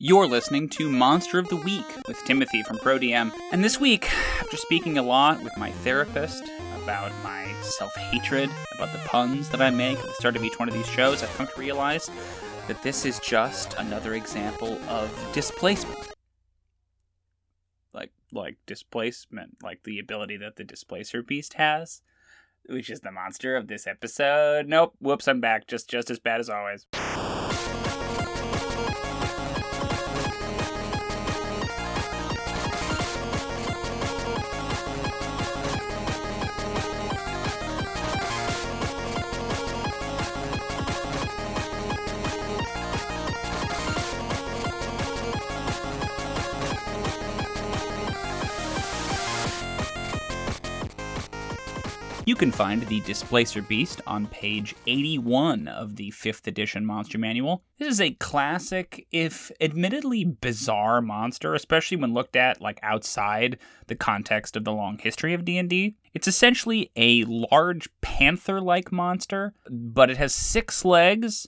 You're listening to Monster of the Week with Timothy from ProDM. And this week, after speaking a lot with my therapist about my self hatred, about the puns that I make at the start of each one of these shows, I've come to realize that this is just another example of displacement. Like, like displacement, like the ability that the displacer beast has, which is the monster of this episode. Nope, whoops, I'm back. Just, just as bad as always. You can find the Displacer Beast on page 81 of the 5th edition Monster Manual. This is a classic, if admittedly bizarre monster, especially when looked at like outside the context of the long history of D&D. It's essentially a large panther-like monster, but it has 6 legs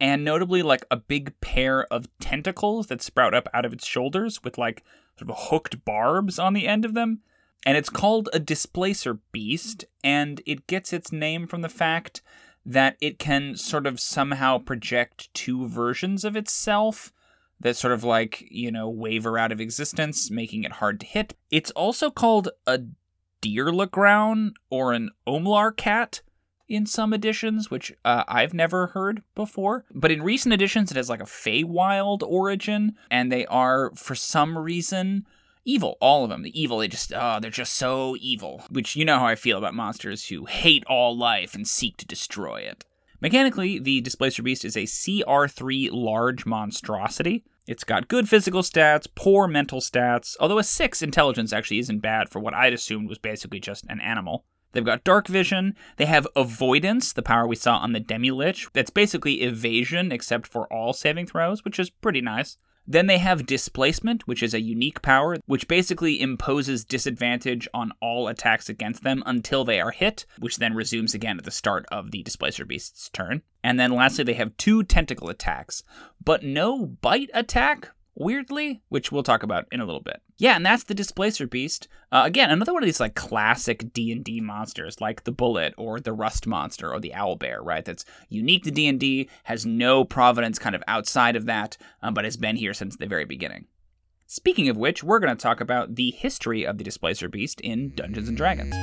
and notably like a big pair of tentacles that sprout up out of its shoulders with like sort of hooked barbs on the end of them and it's called a displacer beast, and it gets its name from the fact that it can sort of somehow project two versions of itself that sort of like, you know, waver out of existence, making it hard to hit. It's also called a deer Dirlagraun or an Omlar cat in some editions, which uh, I've never heard before. But in recent editions, it has like a Feywild origin, and they are, for some reason, evil. All of them. The evil, they just, oh, they're just so evil. Which you know how I feel about monsters who hate all life and seek to destroy it. Mechanically, the Displacer Beast is a CR3 large monstrosity. It's got good physical stats, poor mental stats, although a 6 intelligence actually isn't bad for what I'd assumed was basically just an animal. They've got dark vision. They have avoidance, the power we saw on the Demi Lich. That's basically evasion except for all saving throws, which is pretty nice. Then they have displacement, which is a unique power, which basically imposes disadvantage on all attacks against them until they are hit, which then resumes again at the start of the displacer beast's turn. And then lastly, they have two tentacle attacks, but no bite attack, weirdly, which we'll talk about in a little bit. Yeah, and that's the Displacer Beast. Uh, again, another one of these like classic D and D monsters, like the Bulette or the Rust Monster or the Owl Bear, right? That's unique to D and D, has no provenance kind of outside of that, um, but has been here since the very beginning. Speaking of which, we're going to talk about the history of the Displacer Beast in Dungeons and Dragons.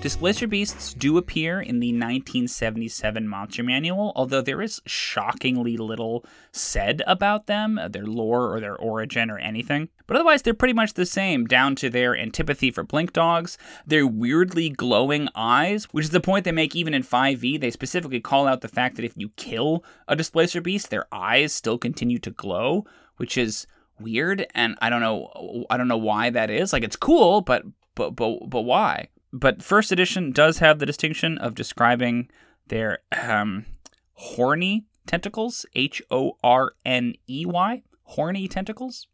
Displacer beasts do appear in the 1977 Monster Manual, although there is shockingly little said about them, uh, their lore or their origin or anything. But otherwise, they're pretty much the same, down to their antipathy for blink dogs, their weirdly glowing eyes, which is the point they make even in 5e. They specifically call out the fact that if you kill a Displacer beast, their eyes still continue to glow, which is weird and I don't know I don't know why that is. Like it's cool, but but but but why? But first edition does have the distinction of describing their um, horny tentacles, H O R N E Y, horny tentacles.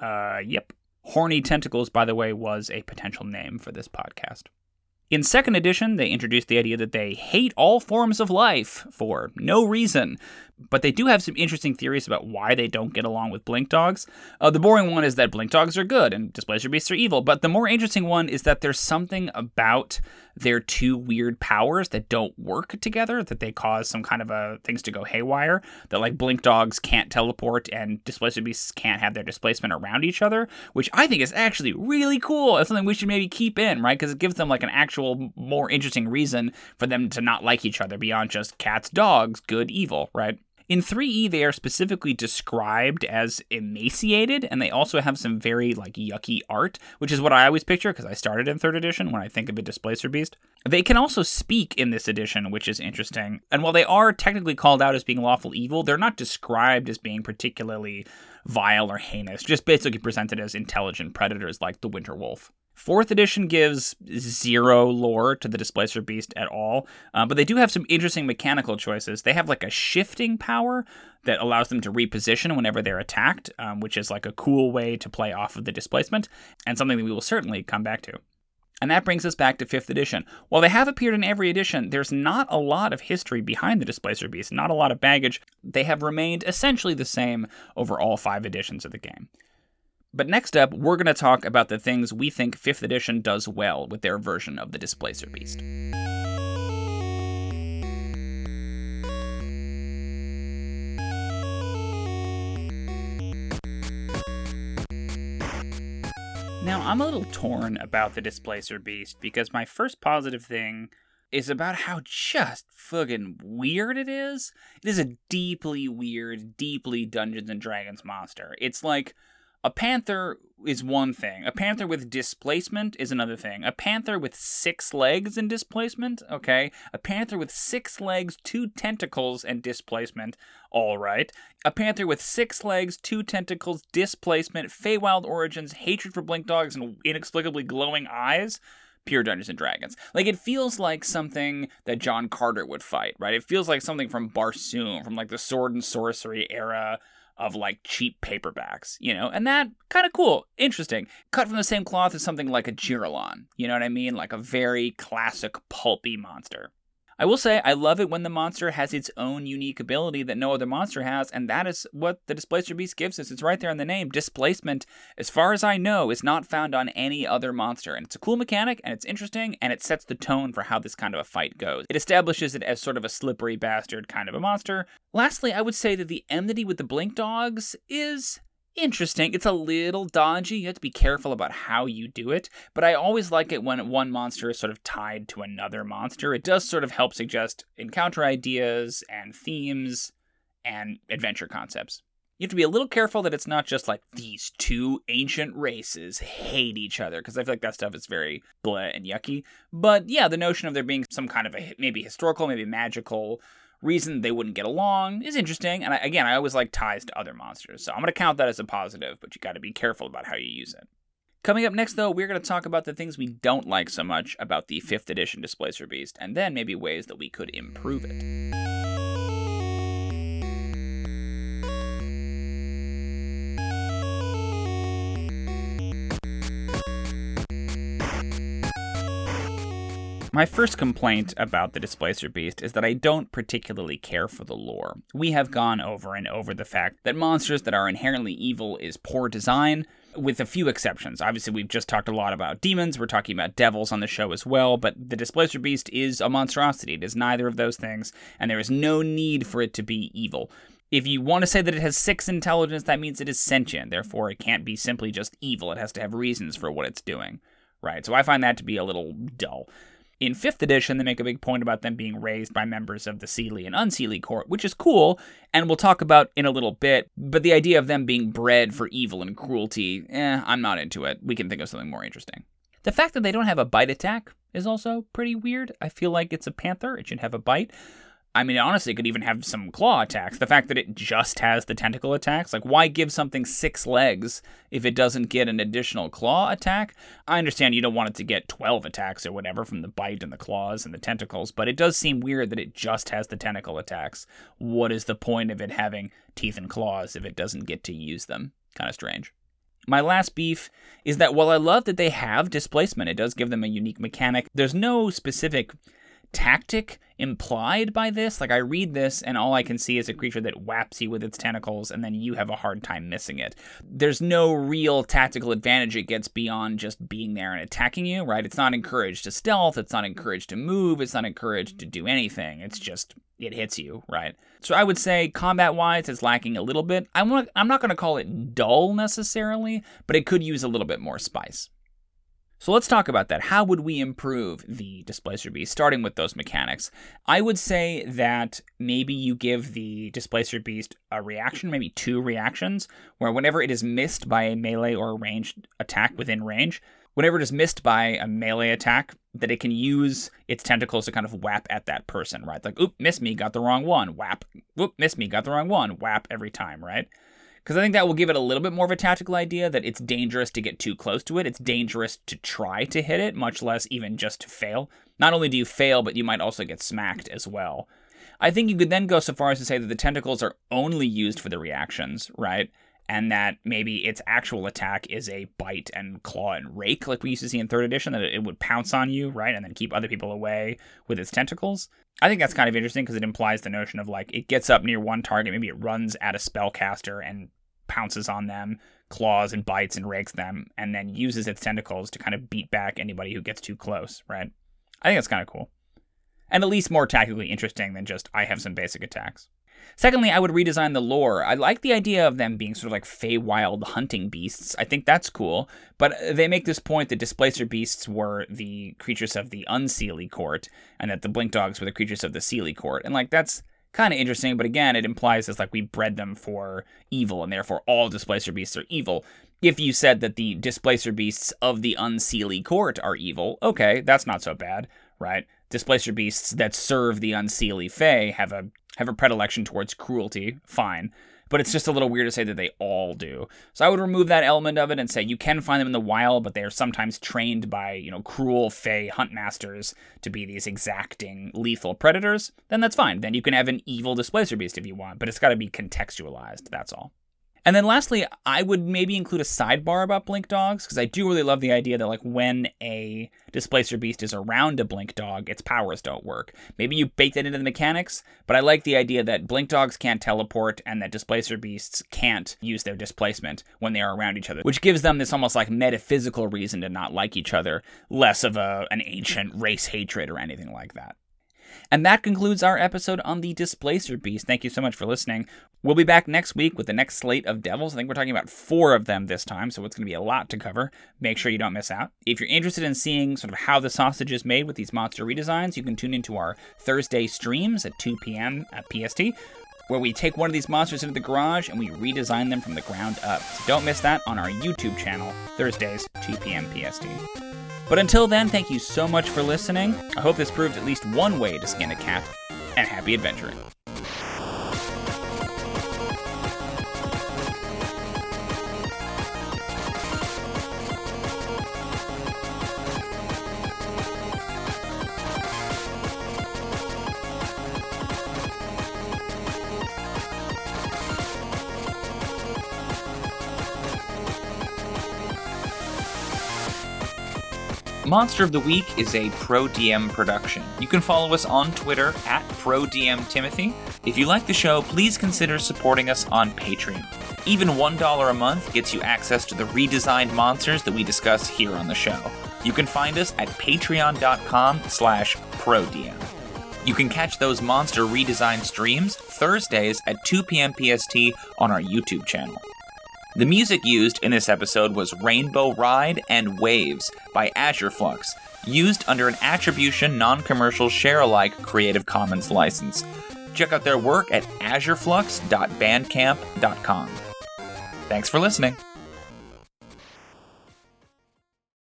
Uh, yep. Horny Tentacles, by the way, was a potential name for this podcast. In second edition, they introduced the idea that they hate all forms of life for no reason, but they do have some interesting theories about why they don't get along with blink dogs. Uh, the boring one is that blink dogs are good and displacer beasts are evil, but the more interesting one is that there's something about their two weird powers that don't work together, that they cause some kind of a things to go haywire. That like blink dogs can't teleport and displacer beasts can't have their displacement around each other, which I think is actually really cool. It's something we should maybe keep in, right? Because it gives them like an actual more interesting reason for them to not like each other beyond just cats, dogs, good, evil, right? In 3E, they are specifically described as emaciated, and they also have some very like yucky art, which is what I always picture because I started in third edition when I think of a displacer beast. They can also speak in this edition, which is interesting. And while they are technically called out as being lawful evil, they're not described as being particularly vile or heinous, just basically presented as intelligent predators like the winter wolf. Fourth edition gives zero lore to the Displacer Beast at all, uh, but they do have some interesting mechanical choices. They have like a shifting power that allows them to reposition whenever they're attacked, um, which is like a cool way to play off of the displacement, and something that we will certainly come back to. And that brings us back to 5th edition. While they have appeared in every edition, there's not a lot of history behind the Displacer Beast, not a lot of baggage. They have remained essentially the same over all five editions of the game. But next up, we're going to talk about the things we think 5th edition does well with their version of the Displacer Beast. Now, I'm a little torn about the Displacer Beast because my first positive thing is about how just fucking weird it is. It is a deeply weird, deeply Dungeons and Dragons monster. It's like a panther is one thing. A panther with displacement is another thing. A panther with six legs and displacement, okay. A panther with six legs, two tentacles, and displacement, all right. A panther with six legs, two tentacles, displacement, Feywild origins, hatred for blink dogs, and inexplicably glowing eyes pure Dungeons and Dragons. Like it feels like something that John Carter would fight, right? It feels like something from Barsoom, from like the sword and sorcery era of like cheap paperbacks, you know, and that kind of cool, interesting. Cut from the same cloth as something like a Girallon, you know what I mean? Like a very classic pulpy monster. I will say, I love it when the monster has its own unique ability that no other monster has, and that is what the Displacer Beast gives us. It's right there in the name. Displacement, as far as I know, is not found on any other monster, and it's a cool mechanic, and it's interesting, and it sets the tone for how this kind of a fight goes. It establishes it as sort of a slippery bastard kind of a monster. Lastly, I would say that the enmity with the Blink Dogs is interesting. It's a little dodgy. You have to be careful about how you do it. But I always like it when one monster is sort of tied to another monster. It does sort of help suggest encounter ideas and themes and adventure concepts. You have to be a little careful that it's not just like these two ancient races hate each other, because I feel like that stuff is very blah and yucky. But yeah, the notion of there being some kind of a maybe historical, maybe magical reason they wouldn't get along is interesting. And I, again, I always like ties to other monsters, so I'm going to count that as a positive, but you got to be careful about how you use it. Coming up next, though, we're going to talk about the things we don't like so much about the 5th edition Displacer Beast, and then maybe ways that we could improve it. My first complaint about the Displacer Beast is that I don't particularly care for the lore. We have gone over and over the fact that monsters that are inherently evil is poor design, with a few exceptions. Obviously, we've just talked a lot about demons, we're talking about devils on the show as well, but the Displacer Beast is a monstrosity. It is neither of those things, and there is no need for it to be evil. If you want to say that it has six intelligence, that means it is sentient. Therefore, it can't be simply just evil. It has to have reasons for what it's doing. Right? So I find that to be a little dull. In 5th edition, they make a big point about them being raised by members of the Seelie and Unseelie court, which is cool, and we'll talk about in a little bit. But the idea of them being bred for evil and cruelty, eh, I'm not into it. We can think of something more interesting. The fact that they don't have a bite attack is also pretty weird. I feel like it's a panther, it should have a bite. I mean, honestly, it could even have some claw attacks. The fact that it just has the tentacle attacks, like, why give something six legs if it doesn't get an additional claw attack? I understand you don't want it to get 12 attacks or whatever from the bite and the claws and the tentacles, but it does seem weird that it just has the tentacle attacks. What is the point of it having teeth and claws if it doesn't get to use them? Kind of strange. My last beef is that while I love that they have displacement, it does give them a unique mechanic, there's no specific tactic implied by this. Like I read this and all I can see is a creature that whaps you with its tentacles and then you have a hard time missing it. There's no real tactical advantage it gets beyond just being there and attacking you, right? It's not encouraged to stealth, it's not encouraged to move, it's not encouraged to do anything. It's just it hits you, right? So I would say combat wise it's lacking a little bit. I'm not, I'm not going to call it dull necessarily, but it could use a little bit more spice. So let's talk about that. How would we improve the Displacer Beast, starting with those mechanics? I would say that maybe you give the Displacer Beast a reaction, maybe two reactions, where whenever it is missed by a melee or a ranged attack within range, whenever it is missed by a melee attack, that it can use its tentacles to kind of whap at that person, right? Like, oop, miss me, got the wrong one, whap. Oop, miss me, got the wrong one, whap every time, right? Because I think that will give it a little bit more of a tactical idea that it's dangerous to get too close to it. It's dangerous to try to hit it, much less even just to fail. Not only do you fail, but you might also get smacked as well. I think you could then go so far as to say that the tentacles are only used for the reactions, right? And that maybe its actual attack is a bite and claw and rake, like we used to see in third edition, that it would pounce on you, right? And then keep other people away with its tentacles. I think that's kind of interesting because it implies the notion of like it gets up near one target, maybe it runs at a spellcaster and pounces on them, claws and bites and rakes them, and then uses its tentacles to kind of beat back anybody who gets too close, right? I think that's kind of cool. And at least more tactically interesting than just I have some basic attacks. Secondly, I would redesign the lore. I like the idea of them being sort of like Feywild hunting beasts. I think that's cool. But they make this point that Displacer beasts were the creatures of the Unseelie court, and that the Blink dogs were the creatures of the Seelie court. And like that's kind of interesting, but again, it implies it's like we bred them for evil, and therefore all Displacer beasts are evil. If you said that the Displacer beasts of the Unseelie court are evil, okay, that's not so bad, right? Displacer beasts that serve the Unseelie Fae have a have a predilection towards cruelty, fine. But it's just a little weird to say that they all do. So I would remove that element of it and say you can find them in the wild, but they are sometimes trained by, you know, cruel Fey huntmasters to be these exacting, lethal predators. Then that's fine. Then you can have an evil displacer beast if you want, but it's got to be contextualized. That's all. And then lastly, I would maybe include a sidebar about blink dogs because I do really love the idea that like when a displacer beast is around a blink dog, its powers don't work. Maybe you bake that into the mechanics, but I like the idea that blink dogs can't teleport and that displacer beasts can't use their displacement when they are around each other, which gives them this almost like metaphysical reason to not like each other, less of a an ancient race hatred or anything like that. And that concludes our episode on the Displacer Beast. Thank you so much for listening. We'll be back next week with the next slate of devils. I think we're talking about four of them this time, so it's going to be a lot to cover. Make sure you don't miss out. If you're interested in seeing sort of how the sausage is made with these monster redesigns, you can tune into our Thursday streams at 2 p.m. at PST, where we take one of these monsters into the garage and we redesign them from the ground up. So don't miss that on our YouTube channel, Thursdays, 2 p.m. PST. But until then, thank you so much for listening. I hope this proved at least one way to skin a cat, and happy adventuring. Monster of the Week is a ProDM production. You can follow us on Twitter at ProDMTimothy. If you like the show, please consider supporting us on Patreon. Even $1 a month gets you access to the redesigned monsters that we discuss here on the show. You can find us at patreon.com slash prodm. You can catch those monster redesign streams Thursdays at 2 p.m. PST on our YouTube channel. The music used in this episode was Rainbow Ride and Waves by Azure Flux, used under an attribution non commercial share alike Creative Commons license. Check out their work at azureflux.bandcamp.com. Thanks for listening.